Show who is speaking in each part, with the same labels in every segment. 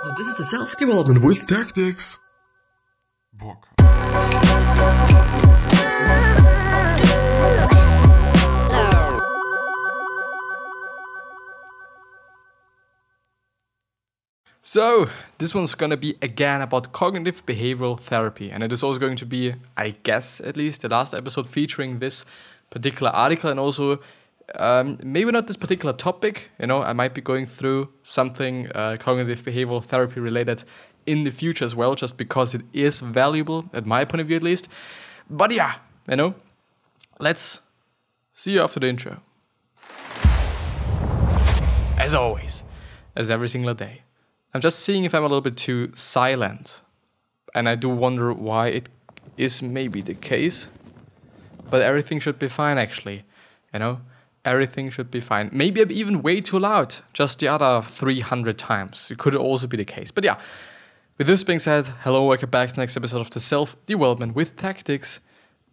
Speaker 1: So this is the self-development with tactics.
Speaker 2: Book. So, this one's gonna be again about cognitive behavioral therapy, and it is also going to be, I guess at least, the last episode featuring this particular article and also um, maybe not this particular topic. You know, I might be going through something uh, cognitive behavioral therapy related in the future as well, just because it is valuable, at my point of view at least. But yeah, you know, let's see you after the intro. As always, as every single day, I'm just seeing if I'm a little bit too silent. And I do wonder why it is maybe the case. But everything should be fine, actually. You know, everything should be fine. Maybe I'm even way too loud, just the other 300 times. It could also be the case. But yeah, with this being said, hello, welcome back to the next episode of the Self Development with Tactics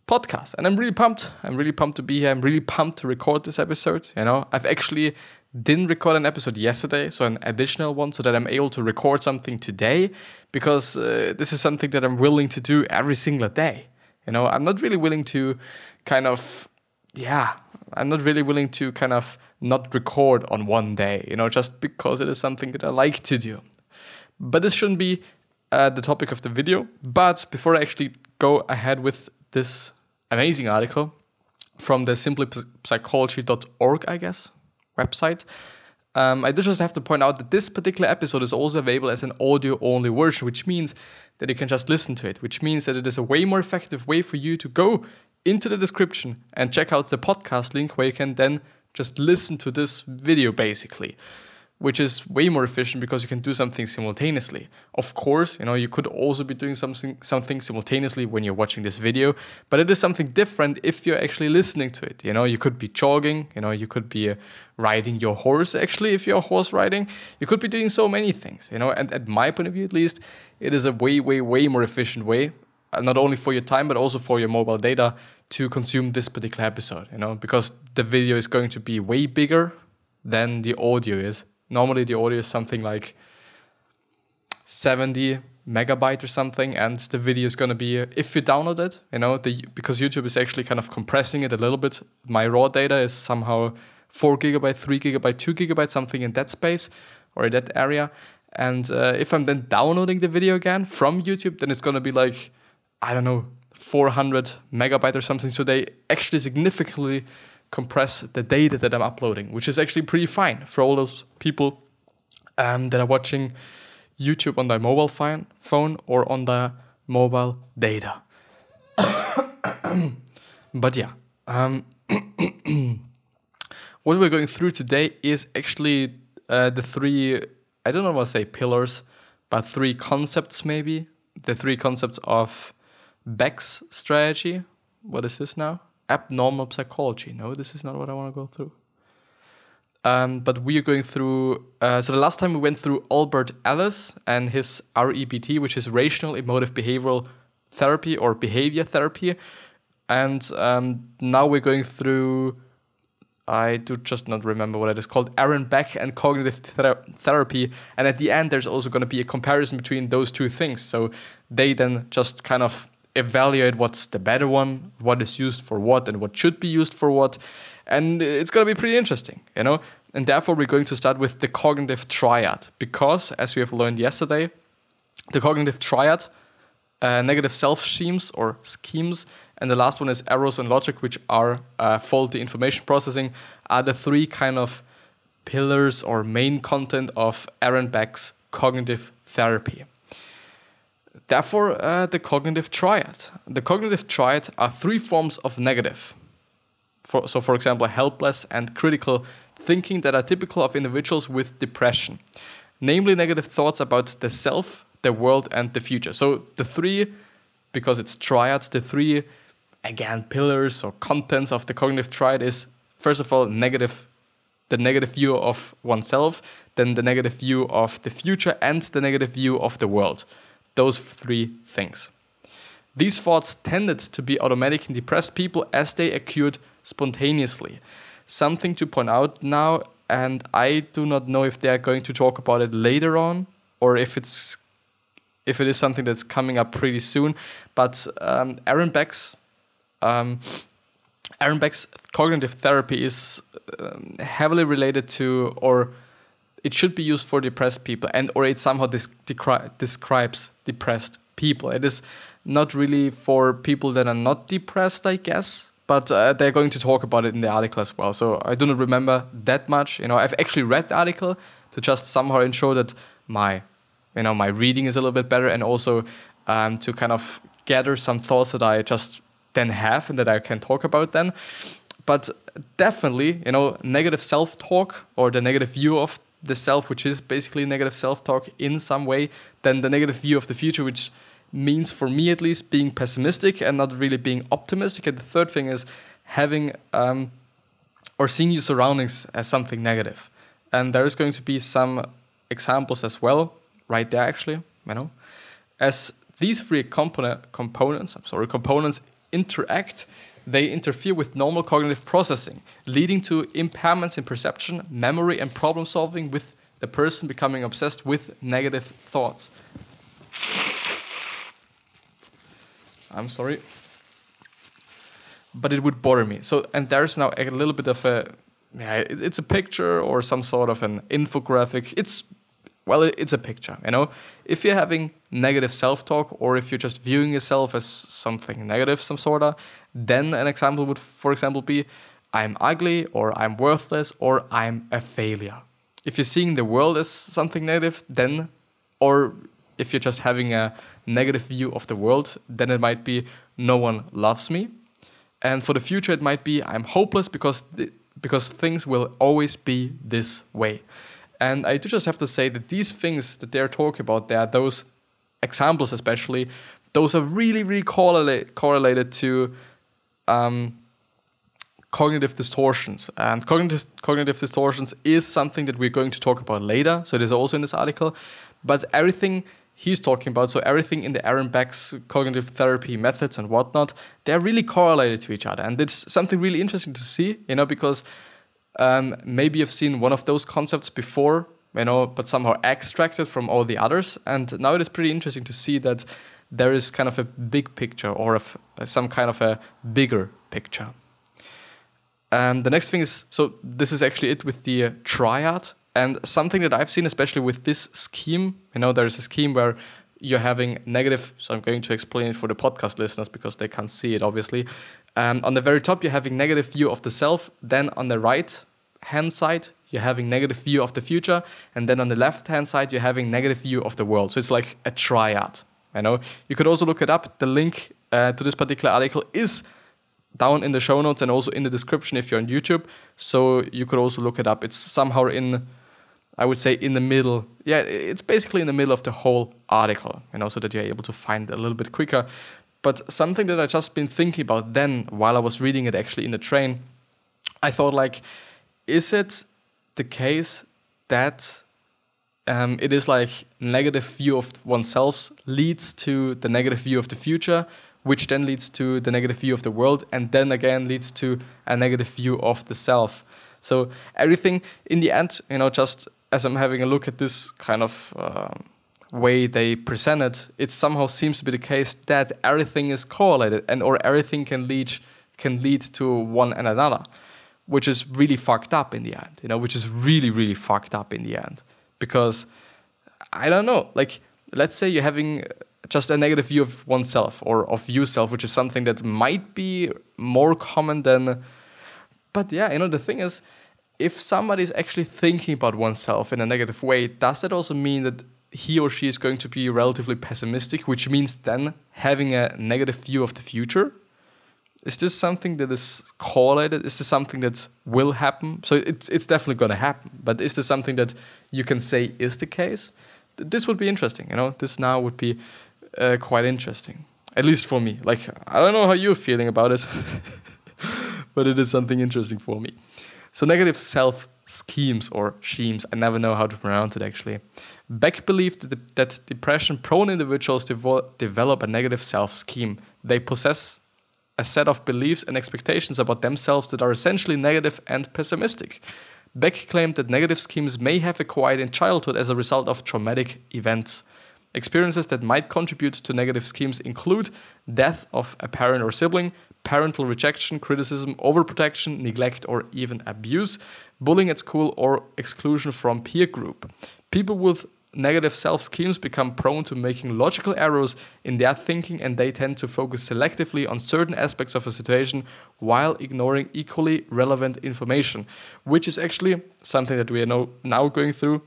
Speaker 2: podcast. And I'm really pumped. I'm really pumped to be here. I'm really pumped to record this episode. You know, I've actually didn't record an episode yesterday, so an additional one, so that I'm able to record something today, because uh, this is something that I'm willing to do every single day. You know, I'm not really willing to kind of, yeah, I'm not really willing to kind of not record on one day, you know, just because it is something that I like to do. But this shouldn't be uh, the topic of the video. But before I actually go ahead with this amazing article from the simplypsychology.org, I guess, website. Um, I just have to point out that this particular episode is also available as an audio only version, which means that you can just listen to it, which means that it is a way more effective way for you to go into the description and check out the podcast link where you can then just listen to this video basically which is way more efficient because you can do something simultaneously. Of course, you know, you could also be doing something something simultaneously when you're watching this video, but it is something different if you're actually listening to it. You know, you could be jogging, you know, you could be uh, riding your horse actually if you're horse riding. You could be doing so many things, you know, and at my point of view at least, it is a way way way more efficient way uh, not only for your time but also for your mobile data to consume this particular episode, you know, because the video is going to be way bigger than the audio is normally the audio is something like 70 megabyte or something and the video is going to be if you download it you know the because youtube is actually kind of compressing it a little bit. My raw data is somehow 4 gigabyte 3 gigabyte 2 gigabyte something in that space or in that area. And uh, if i'm then downloading the video again from youtube then it's going to be like i don't know 400 megabyte or something. So they actually significantly compress the data that I'm uploading, which is actually pretty fine for all those people um, that are watching YouTube on their mobile phone, phone or on their mobile data. but yeah, um, what we're going through today is actually uh, the three, I don't know what to say pillars, but three concepts maybe. The three concepts of Beck's strategy. What is this now? Abnormal psychology. No, this is not what I want to go through. Um, but we are going through. Uh, so the last time we went through Albert Ellis and his REBT, which is rational emotive behavioral therapy or behavior therapy, and um, now we're going through. I do just not remember what it is called. Aaron Beck and cognitive thera- therapy, and at the end, there's also going to be a comparison between those two things. So they then just kind of evaluate what's the better one, what is used for what, and what should be used for what. And it's going to be pretty interesting, you know? And therefore, we're going to start with the cognitive triad because, as we have learned yesterday, the cognitive triad, uh, negative self schemes or schemes, and the last one is errors and logic, which are uh, faulty information processing, are the three kind of pillars or main content of Aaron Beck's cognitive therapy. Therefore, uh, the cognitive triad. The cognitive triad are three forms of negative. For, so, for example, helpless and critical thinking that are typical of individuals with depression, namely negative thoughts about the self, the world, and the future. So, the three, because it's triads, the three, again, pillars or contents of the cognitive triad is first of all, negative the negative view of oneself, then the negative view of the future, and the negative view of the world. Those three things. These thoughts tended to be automatic in depressed people as they occurred spontaneously. Something to point out now, and I do not know if they are going to talk about it later on or if it's if it is something that's coming up pretty soon. But um, Aaron Beck's um, Aaron Beck's cognitive therapy is um, heavily related to, or it should be used for depressed people, and or it somehow descri- describes depressed people. It is not really for people that are not depressed, I guess. But uh, they're going to talk about it in the article as well. So I do not remember that much. You know, I've actually read the article to just somehow ensure that my, you know, my reading is a little bit better, and also um, to kind of gather some thoughts that I just then have and that I can talk about then. But definitely, you know, negative self talk or the negative view of the self, which is basically negative self talk in some way, then the negative view of the future, which means for me at least being pessimistic and not really being optimistic. And the third thing is having um, or seeing your surroundings as something negative. And there is going to be some examples as well, right there actually, you know, as these three component components, I'm sorry, components interact, they interfere with normal cognitive processing, leading to impairments in perception, memory, and problem solving, with the person becoming obsessed with negative thoughts. I'm sorry. But it would bother me. So, and there's now a little bit of a, yeah, it's a picture or some sort of an infographic. It's well, it's a picture, you know. If you're having negative self-talk, or if you're just viewing yourself as something negative, some sorta, then an example would, for example, be, "I'm ugly," or "I'm worthless," or "I'm a failure." If you're seeing the world as something negative, then, or if you're just having a negative view of the world, then it might be, "No one loves me," and for the future, it might be, "I'm hopeless because th- because things will always be this way." And I do just have to say that these things that they're talking about there, those examples especially, those are really, really correlate, correlated to um, cognitive distortions. And cognitive, cognitive distortions is something that we're going to talk about later. So it is also in this article. But everything he's talking about, so everything in the Aaron Beck's cognitive therapy methods and whatnot, they're really correlated to each other. And it's something really interesting to see, you know, because um, maybe you've seen one of those concepts before, you know, but somehow extracted from all the others. And now it is pretty interesting to see that there is kind of a big picture or of some kind of a bigger picture. Um, the next thing is so this is actually it with the uh, triad and something that I've seen, especially with this scheme. You know, there is a scheme where you're having negative. So I'm going to explain it for the podcast listeners because they can't see it, obviously. Um, on the very top, you're having negative view of the self. Then on the right hand side, you're having negative view of the future, and then on the left hand side, you're having negative view of the world. So it's like a triad. I know you could also look it up. The link uh, to this particular article is down in the show notes and also in the description if you're on YouTube. So you could also look it up. It's somehow in, I would say, in the middle. Yeah, it's basically in the middle of the whole article, you know, so that you're able to find it a little bit quicker. But something that I just been thinking about then while I was reading it actually in the train, I thought like, is it the case that um, it is like negative view of oneself leads to the negative view of the future, which then leads to the negative view of the world, and then again leads to a negative view of the self. So everything in the end, you know, just as I'm having a look at this kind of. Um, way they present it, it somehow seems to be the case that everything is correlated and or everything can lead can lead to one and another, which is really fucked up in the end. You know, which is really really fucked up in the end because I don't know, like let's say you're having just a negative view of oneself or of yourself, which is something that might be more common than. But yeah, you know, the thing is, if somebody is actually thinking about oneself in a negative way, does that also mean that he or she is going to be relatively pessimistic, which means then having a negative view of the future. Is this something that is correlated? Is this something that will happen? So it's, it's definitely going to happen. But is this something that you can say is the case? This would be interesting. You know, this now would be uh, quite interesting, at least for me. Like I don't know how you're feeling about it, but it is something interesting for me. So negative self schemes or schemes. I never know how to pronounce it actually. Beck believed that, that depression prone individuals devo- develop a negative self scheme. They possess a set of beliefs and expectations about themselves that are essentially negative and pessimistic. Beck claimed that negative schemes may have acquired in childhood as a result of traumatic events. Experiences that might contribute to negative schemes include death of a parent or sibling, parental rejection, criticism, overprotection, neglect, or even abuse, bullying at school, or exclusion from peer group. People with negative self schemes become prone to making logical errors in their thinking and they tend to focus selectively on certain aspects of a situation while ignoring equally relevant information, which is actually something that we are now, going through.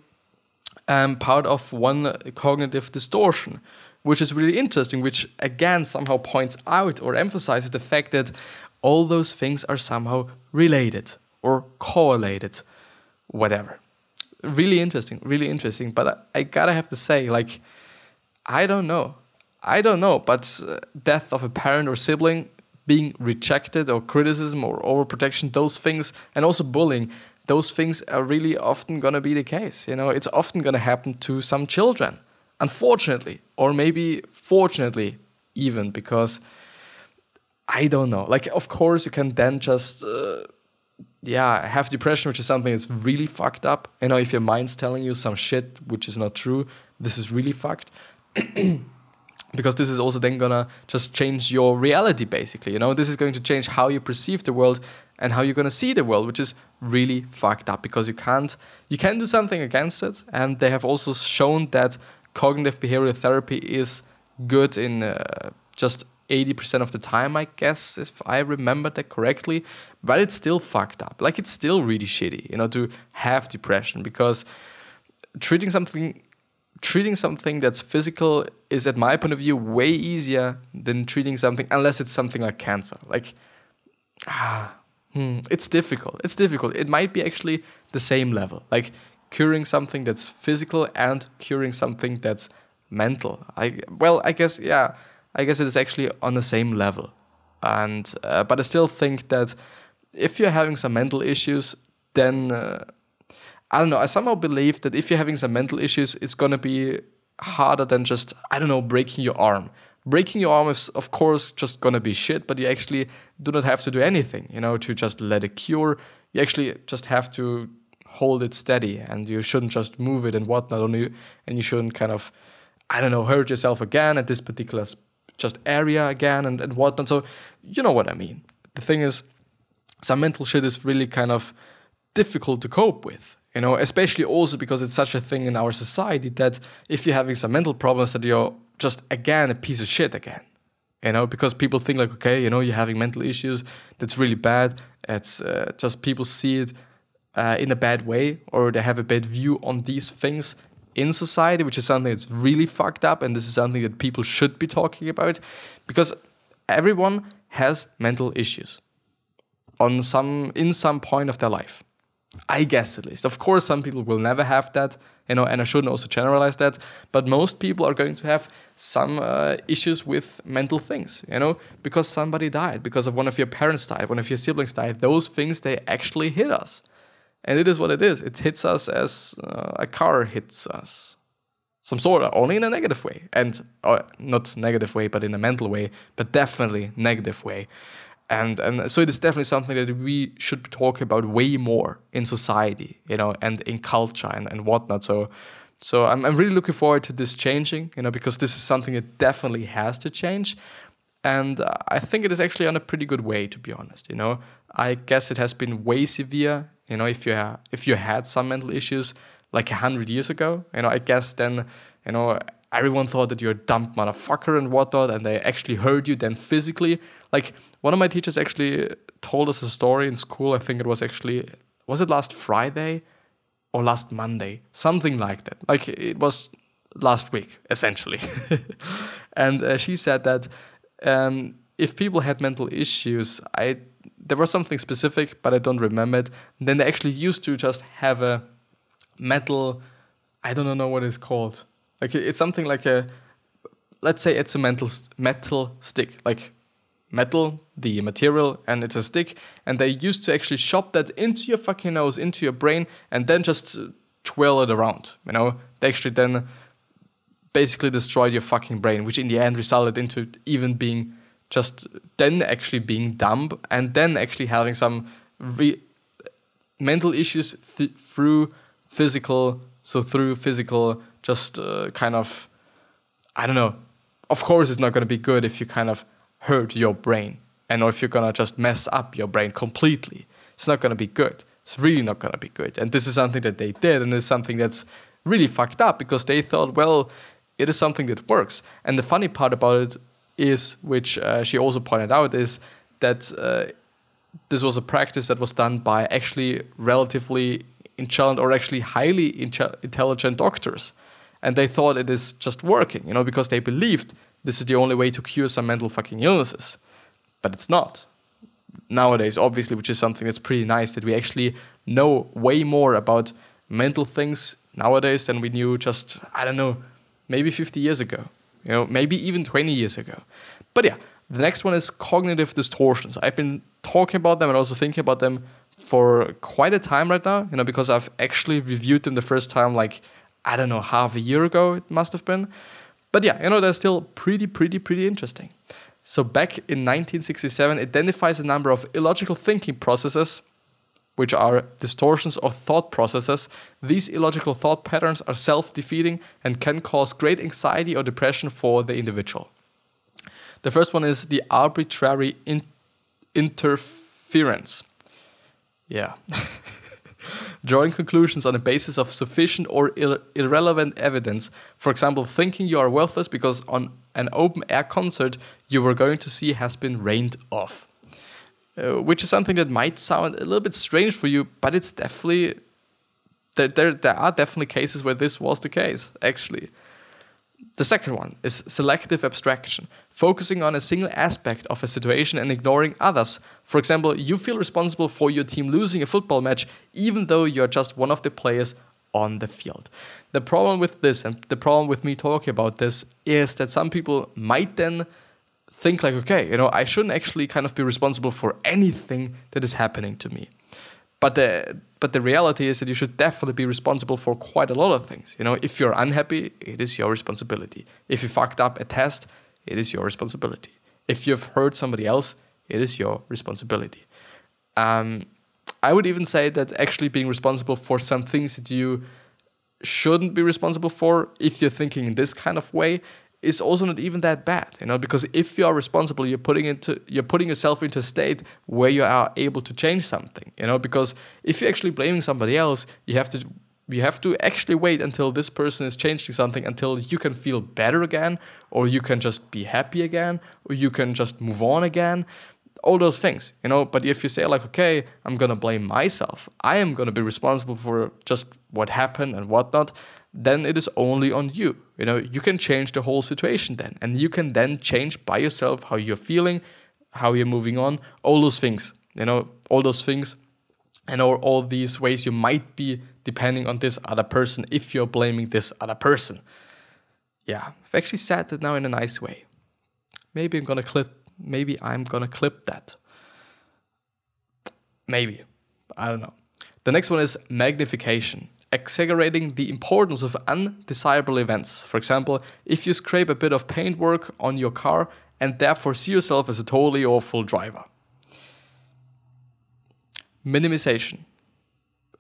Speaker 2: Um, part of one cognitive distortion, which is really interesting, which again somehow points out or emphasizes the fact that all those things are somehow related or correlated, whatever really interesting, really interesting. But I, I, gotta have to say, like, I don't know. I don't know, but uh, death of a parent or sibling, being rejected or criticism or overprotection, those things, and also bullying, those things are really often gonna be the case. You know, it's often gonna happen to some children, unfortunately, or maybe fortunately, even because I don't know. Like, of course, you can then just. Uh, yeah, have depression, which is something that's really fucked up. You know, if your mind's telling you some shit which is not true, this is really fucked. because this is also then gonna just change your reality, basically. You know, this is going to change how you perceive the world and how you're gonna see the world, which is really fucked up because you can't you can do something against it. And they have also shown that cognitive behavioral therapy is good in uh, just 80% of the time, I guess, if I remember that correctly. But it's still fucked up. Like, it's still really shitty, you know, to have depression because treating something. Treating something that's physical is, at my point of view, way easier than treating something, unless it's something like cancer. Like, ah, hmm, it's difficult. It's difficult. It might be actually the same level. Like, curing something that's physical and curing something that's mental. I well, I guess yeah. I guess it is actually on the same level. And uh, but I still think that if you're having some mental issues, then uh, I don't know. I somehow believe that if you're having some mental issues, it's gonna be harder than just I don't know breaking your arm. Breaking your arm is of course just gonna be shit, but you actually do not have to do anything, you know, to just let it cure. You actually just have to hold it steady, and you shouldn't just move it and whatnot. Only, and you shouldn't kind of I don't know hurt yourself again at this particular just area again and, and whatnot. So you know what I mean. The thing is, some mental shit is really kind of difficult to cope with. You know, especially also because it's such a thing in our society that if you're having some mental problems, that you're just again a piece of shit again. You know, because people think like, okay, you know, you're having mental issues. That's really bad. It's uh, just people see it uh, in a bad way, or they have a bad view on these things, in society, which is something that's really fucked up, and this is something that people should be talking about, because everyone has mental issues on some in some point of their life. I guess at least. Of course, some people will never have that, you know, and I shouldn't also generalize that. But most people are going to have some uh, issues with mental things, you know, because somebody died, because of one of your parents died, one of your siblings died. Those things they actually hit us and it is what it is. It hits us as uh, a car hits us, some sort of, only in a negative way, and uh, not negative way, but in a mental way, but definitely negative way. And and so it is definitely something that we should talking about way more in society, you know, and in culture and, and whatnot. So so I'm I'm really looking forward to this changing, you know, because this is something that definitely has to change. And I think it is actually on a pretty good way, to be honest. You know, I guess it has been way severe you know, if you ha- if you had some mental issues like a hundred years ago, you know, I guess then you know everyone thought that you're a dumb motherfucker and whatnot, and they actually hurt you then physically. Like one of my teachers actually told us a story in school. I think it was actually was it last Friday or last Monday, something like that. Like it was last week essentially, and uh, she said that um, if people had mental issues, I there was something specific, but I don't remember it. And then they actually used to just have a metal, I don't know what it's called. Like it's something like a, let's say it's a metal metal stick, like metal, the material, and it's a stick. And they used to actually shove that into your fucking nose, into your brain, and then just uh, twirl it around. You know, they actually then basically destroyed your fucking brain, which in the end resulted into even being just then actually being dumb and then actually having some re- mental issues th- through physical, so through physical, just uh, kind of, I don't know. Of course, it's not going to be good if you kind of hurt your brain and or if you're going to just mess up your brain completely. It's not going to be good. It's really not going to be good. And this is something that they did, and it's something that's really fucked up because they thought, well, it is something that works. And the funny part about it is, which uh, she also pointed out, is that uh, this was a practice that was done by actually relatively intelligent or actually highly intelligent doctors. And they thought it is just working, you know, because they believed this is the only way to cure some mental fucking illnesses. But it's not. Nowadays, obviously, which is something that's pretty nice that we actually know way more about mental things nowadays than we knew just, I don't know, maybe 50 years ago, you know, maybe even 20 years ago. But yeah, the next one is cognitive distortions. I've been talking about them and also thinking about them for quite a time right now, you know, because I've actually reviewed them the first time like I don't know, half a year ago it must have been. But yeah, you know, they're still pretty, pretty, pretty interesting. So Beck in 1967, it identifies a number of illogical thinking processes, which are distortions of thought processes. These illogical thought patterns are self defeating and can cause great anxiety or depression for the individual. The first one is the arbitrary in- interference. Yeah. Drawing conclusions on the basis of sufficient or ir- irrelevant evidence. For example, thinking you are worthless because on an open air concert you were going to see has been rained off. Uh, which is something that might sound a little bit strange for you, but it's definitely. There, there, there are definitely cases where this was the case, actually. The second one is selective abstraction, focusing on a single aspect of a situation and ignoring others. For example, you feel responsible for your team losing a football match even though you're just one of the players on the field. The problem with this and the problem with me talking about this is that some people might then think like okay, you know, I shouldn't actually kind of be responsible for anything that is happening to me. But the but the reality is that you should definitely be responsible for quite a lot of things. You know, if you're unhappy, it is your responsibility. If you fucked up a test, it is your responsibility. If you've hurt somebody else, it is your responsibility. Um, I would even say that actually being responsible for some things that you shouldn't be responsible for, if you're thinking in this kind of way, is also not even that bad, you know, because if you are responsible, you're putting into you're putting yourself into a state where you are able to change something, you know, because if you're actually blaming somebody else, you have to you have to actually wait until this person is changing something until you can feel better again, or you can just be happy again, or you can just move on again. All those things, you know. But if you say, like, okay, I'm gonna blame myself, I am gonna be responsible for just what happened and whatnot, then it is only on you. You know, you can change the whole situation then, and you can then change by yourself how you're feeling, how you're moving on, all those things. You know, all those things, and all, all these ways you might be depending on this other person if you're blaming this other person. Yeah, I've actually said that now in a nice way. Maybe I'm gonna clip. Maybe I'm gonna clip that. Maybe, I don't know. The next one is magnification exaggerating the importance of undesirable events. For example, if you scrape a bit of paintwork on your car and therefore see yourself as a totally awful driver. Minimization.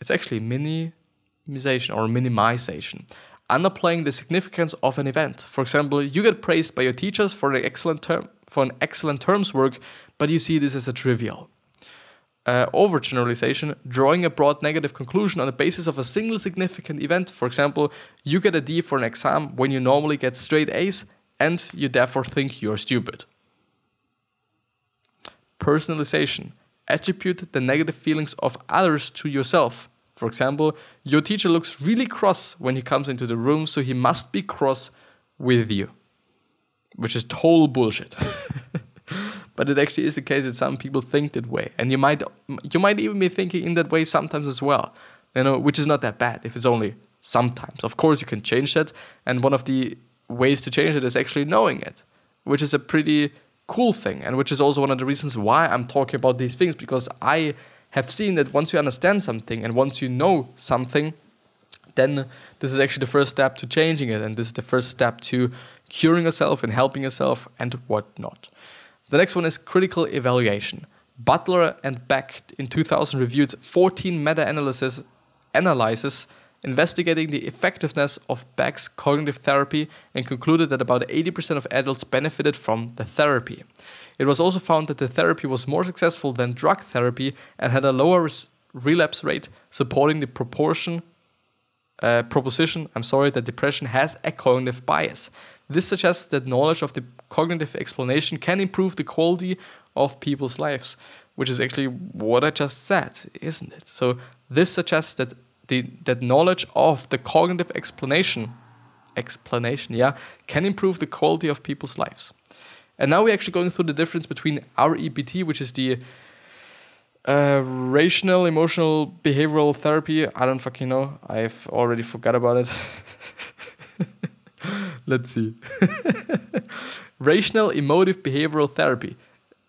Speaker 2: It's actually minimization or minimization. Underplaying the significance of an event. For example, you get praised by your teachers for an excellent term for an excellent terms work, but you see this as a trivial uh, overgeneralization, drawing a broad negative conclusion on the basis of a single significant event. For example, you get a D for an exam when you normally get straight A's, and you therefore think you're stupid. Personalization. Attribute the negative feelings of others to yourself. For example, your teacher looks really cross when he comes into the room, so he must be cross with you. Which is total bullshit. but it actually is the case that some people think that way, and you might you might even be thinking in that way sometimes as well. You know, which is not that bad if it's only sometimes. Of course, you can change that, and one of the ways to change it is actually knowing it, which is a pretty cool thing, and which is also one of the reasons why I'm talking about these things because I have seen that once you understand something and once you know something, then this is actually the first step to changing it, and this is the first step to curing yourself and helping yourself and whatnot. The next one is critical evaluation. Butler and Beck in 2000 reviewed 14 meta-analyses analyses investigating the effectiveness of Beck's cognitive therapy and concluded that about 80% of adults benefited from the therapy. It was also found that the therapy was more successful than drug therapy and had a lower relapse rate, supporting the proportion uh, proposition, I'm sorry, that depression has a cognitive bias. This suggests that knowledge of the cognitive explanation can improve the quality of people's lives, which is actually what I just said, isn't it? So this suggests that the that knowledge of the cognitive explanation explanation, yeah, can improve the quality of people's lives. And now we're actually going through the difference between REBT, which is the uh, rational emotional behavioral therapy. I don't fucking know. I've already forgot about it. Let's see. rational emotive behavioral therapy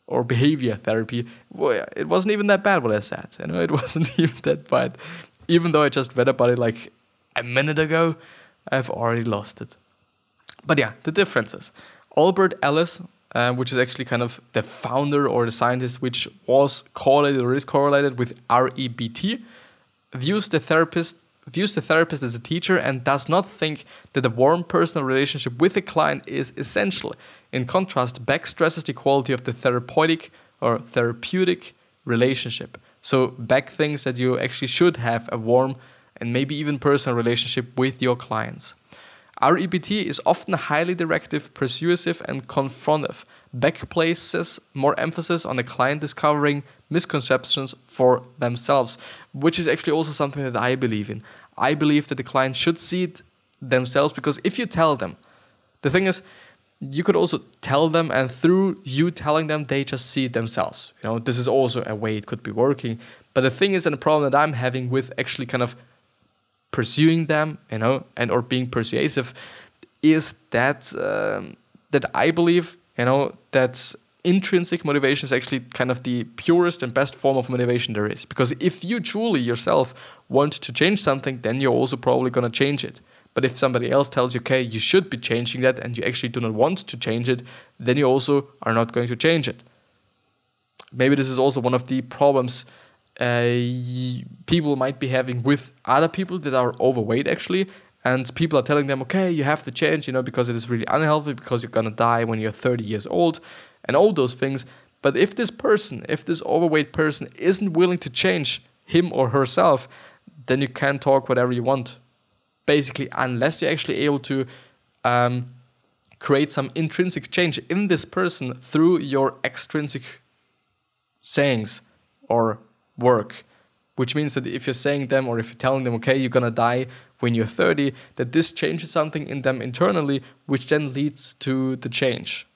Speaker 2: or behavior therapy. Well, it wasn't even that bad what I said. You know, it wasn't even that bad. Even though I just read about it like a minute ago, I've already lost it. But yeah, the differences. Albert Ellis, uh, which is actually kind of the founder or the scientist which was correlated or is correlated with REBT, views the therapist views the therapist as a teacher and does not think that a warm personal relationship with a client is essential. In contrast, Beck stresses the quality of the therapeutic or therapeutic relationship. So Beck thinks that you actually should have a warm and maybe even personal relationship with your clients. REBT is often highly directive, persuasive, and confrontive. Beck places more emphasis on the client discovering misconceptions for themselves, which is actually also something that I believe in. I believe that the client should see it themselves because if you tell them, the thing is, you could also tell them, and through you telling them, they just see it themselves. You know, this is also a way it could be working. But the thing is, and the problem that I'm having with actually kind of pursuing them, you know, and or being persuasive, is that um, that I believe, you know, that intrinsic motivation is actually kind of the purest and best form of motivation there is. Because if you truly yourself want to change something, then you're also probably gonna change it. But if somebody else tells you, okay, you should be changing that, and you actually do not want to change it, then you also are not going to change it. Maybe this is also one of the problems uh, people might be having with other people that are overweight actually and people are telling them okay you have to change you know because it is really unhealthy because you're gonna die when you're 30 years old and all those things. But if this person if this overweight person isn't willing to change him or herself then you can talk whatever you want. Basically unless you're actually able to um, create some intrinsic change in this person through your extrinsic sayings or work which means that if you're saying them or if you're telling them okay you're gonna die when you're 30 that this changes something in them internally which then leads to the change.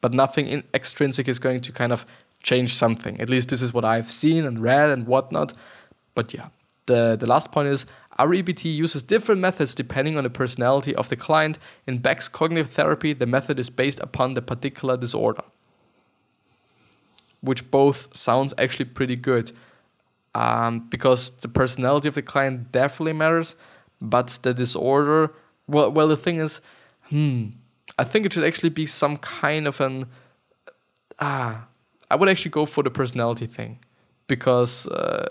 Speaker 2: But nothing in extrinsic is going to kind of change something. At least this is what i've seen and read and whatnot. But yeah the, the last point is REBT uses different methods depending on the personality of the client. In Beck's cognitive therapy, the method is based upon the particular disorder which both sounds actually pretty good. Um, because the personality of the client definitely matters, but the disorder, well, well, the thing is, hmm, I think it should actually be some kind of an, ah, I would actually go for the personality thing. Because uh,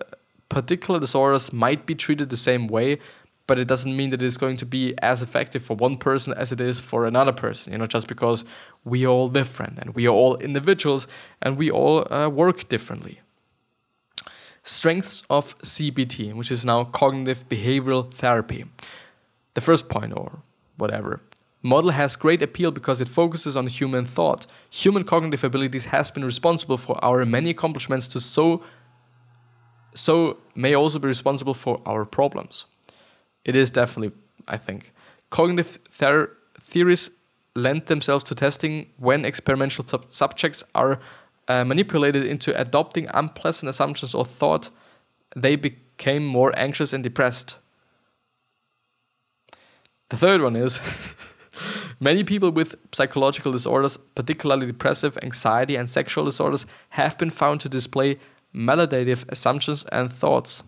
Speaker 2: particular disorders might be treated the same way, but it doesn't mean that it's going to be as effective for one person as it is for another person you know just because we are all different and we are all individuals and we all uh, work differently. Strengths of cbt which is now cognitive behavioral therapy. The first point or whatever. Model has great appeal because it focuses on human thought. Human cognitive abilities has been responsible for our many accomplishments to so so may also be responsible for our problems it is definitely, I think. Cognitive ther- theories lend themselves to testing when experimental sub- subjects are uh, manipulated into adopting unpleasant assumptions or thought they became more anxious and depressed. The third one is many people with psychological disorders, particularly depressive, anxiety, and sexual disorders, have been found to display maladaptive assumptions and thoughts.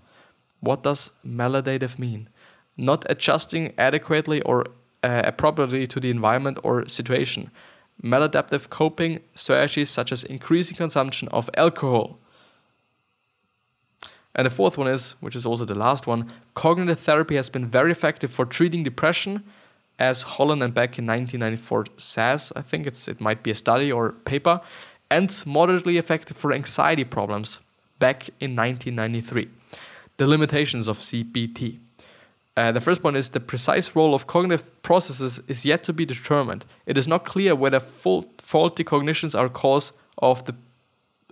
Speaker 2: What does maladaptive mean? Not adjusting adequately or uh, appropriately to the environment or situation. maladaptive coping strategies such as increasing consumption of alcohol. And the fourth one is, which is also the last one, cognitive therapy has been very effective for treating depression, as Hollon and Beck in 1994 says. I think it's it might be a study or paper, and moderately effective for anxiety problems, Beck in 1993. The limitations of CBT. Uh, the first one is the precise role of cognitive processes is yet to be determined. It is not clear whether fault, faulty cognitions are a cause of the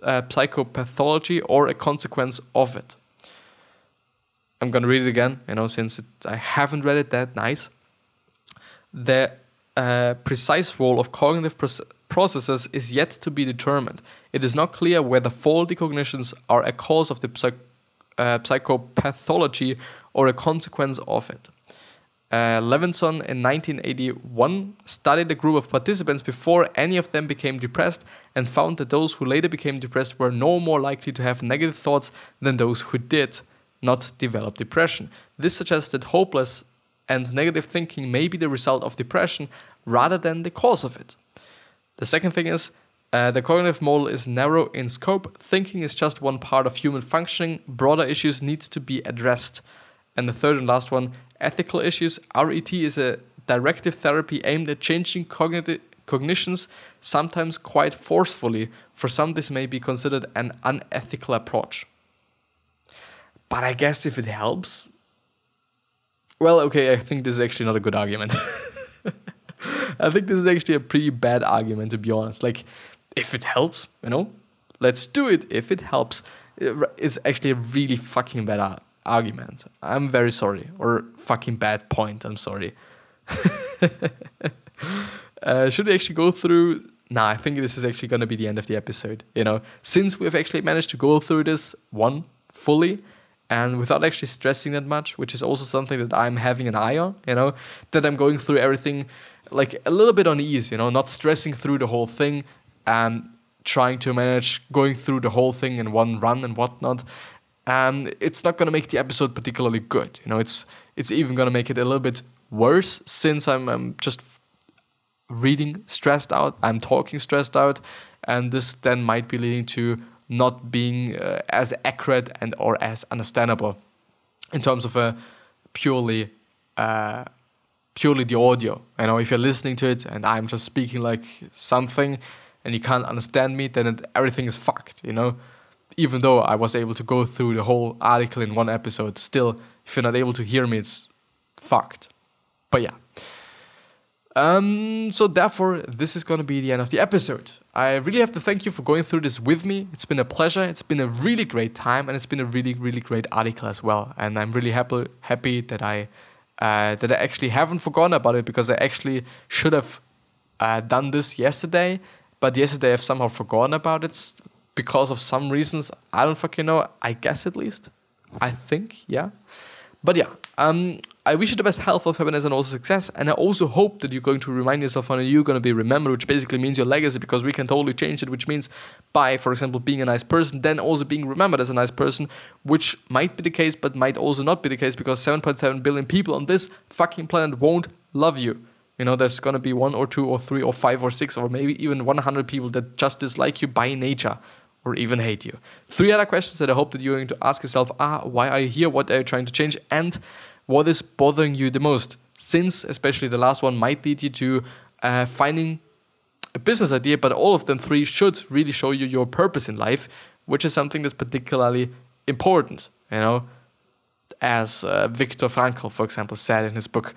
Speaker 2: uh, psychopathology or a consequence of it. I'm gonna read it again, you know, since it, I haven't read it that nice. The uh, precise role of cognitive processes is yet to be determined. It is not clear whether faulty cognitions are a cause of the psych- uh, psychopathology or a consequence of it. Uh, Lewinsohn in 1981 studied a group of participants before any of them became depressed and found that those who later became depressed were no more likely to have negative thoughts than those who did not develop depression. This suggests that hopeless and negative thinking may be the result of depression rather than the cause of it. The second thing is uh, the cognitive model is narrow in scope. Thinking is just one part of human functioning. Broader issues need to be addressed. And the third and last one, ethical issues. RET is a directive therapy aimed at changing cognitive cognitions, sometimes quite forcefully. For some, this may be considered an unethical approach. But I guess if it helps, well, okay, I think this is actually not a good argument. I think this is actually a pretty bad argument, to be honest. Like, if it helps, you know, let's do it. If it helps, it's actually a really fucking bad argument. I'm very sorry. Or fucking bad point. I'm sorry. uh, should we actually go through? Nah, I think this is actually going to be the end of the episode. You know, since we've actually managed to go through this one fully and without actually stressing that much, which is also something that I'm having an eye on, you know, that I'm going through everything like a little bit on ease, you know, not stressing through the whole thing and trying to manage going through the whole thing in one run and whatnot. And it's not gonna make the episode particularly good, you know. It's it's even gonna make it a little bit worse since I'm, I'm just reading stressed out, I'm talking stressed out, and this then might be leading to not being uh, as accurate and or as understandable in terms of a purely uh, purely the audio. You know, if you're listening to it and I'm just speaking like something and you can't understand me, then it, everything is fucked. You know, even though I was able to go through the whole article in one episode, still, if you're not able to hear me, it's fucked. But yeah. Um, so therefore, this is gonna be the end of the episode. I really have to thank you for going through this with me. It's been a pleasure. It's been a really great time, and it's been a really, really great article as well. And I'm really happy happy that I uh, that I actually haven't forgotten about it because I actually should have uh, done this yesterday, but yesterday I've somehow forgotten about it because of some reasons. I don't fucking know. I guess at least. I think, yeah. But yeah, um, I wish you the best health, of happiness, and also success. And I also hope that you're going to remind yourself how you're going to be remembered, which basically means your legacy, because we can totally change it, which means by, for example, being a nice person, then also being remembered as a nice person, which might be the case, but might also not be the case, because 7.7 billion people on this fucking planet won't love you. You know, there's gonna be one or two or three or five or six or maybe even 100 people that just dislike you by nature or even hate you. Three other questions that I hope that you're going to ask yourself are why are you here? What are you trying to change? And what is bothering you the most? Since, especially the last one, might lead you to uh, finding a business idea, but all of them three should really show you your purpose in life, which is something that's particularly important, you know, as uh, Viktor Frankl, for example, said in his book,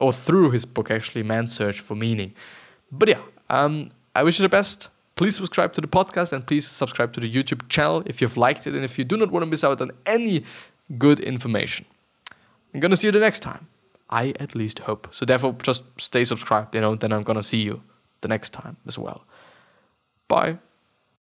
Speaker 2: or through his book, actually, Man's Search for Meaning. But yeah, um, I wish you the best. Please subscribe to the podcast and please subscribe to the YouTube channel if you've liked it and if you do not want to miss out on any good information. I'm gonna see you the next time. I at least hope. So therefore, just stay subscribed. You know, then I'm gonna see you the next time as well. Bye.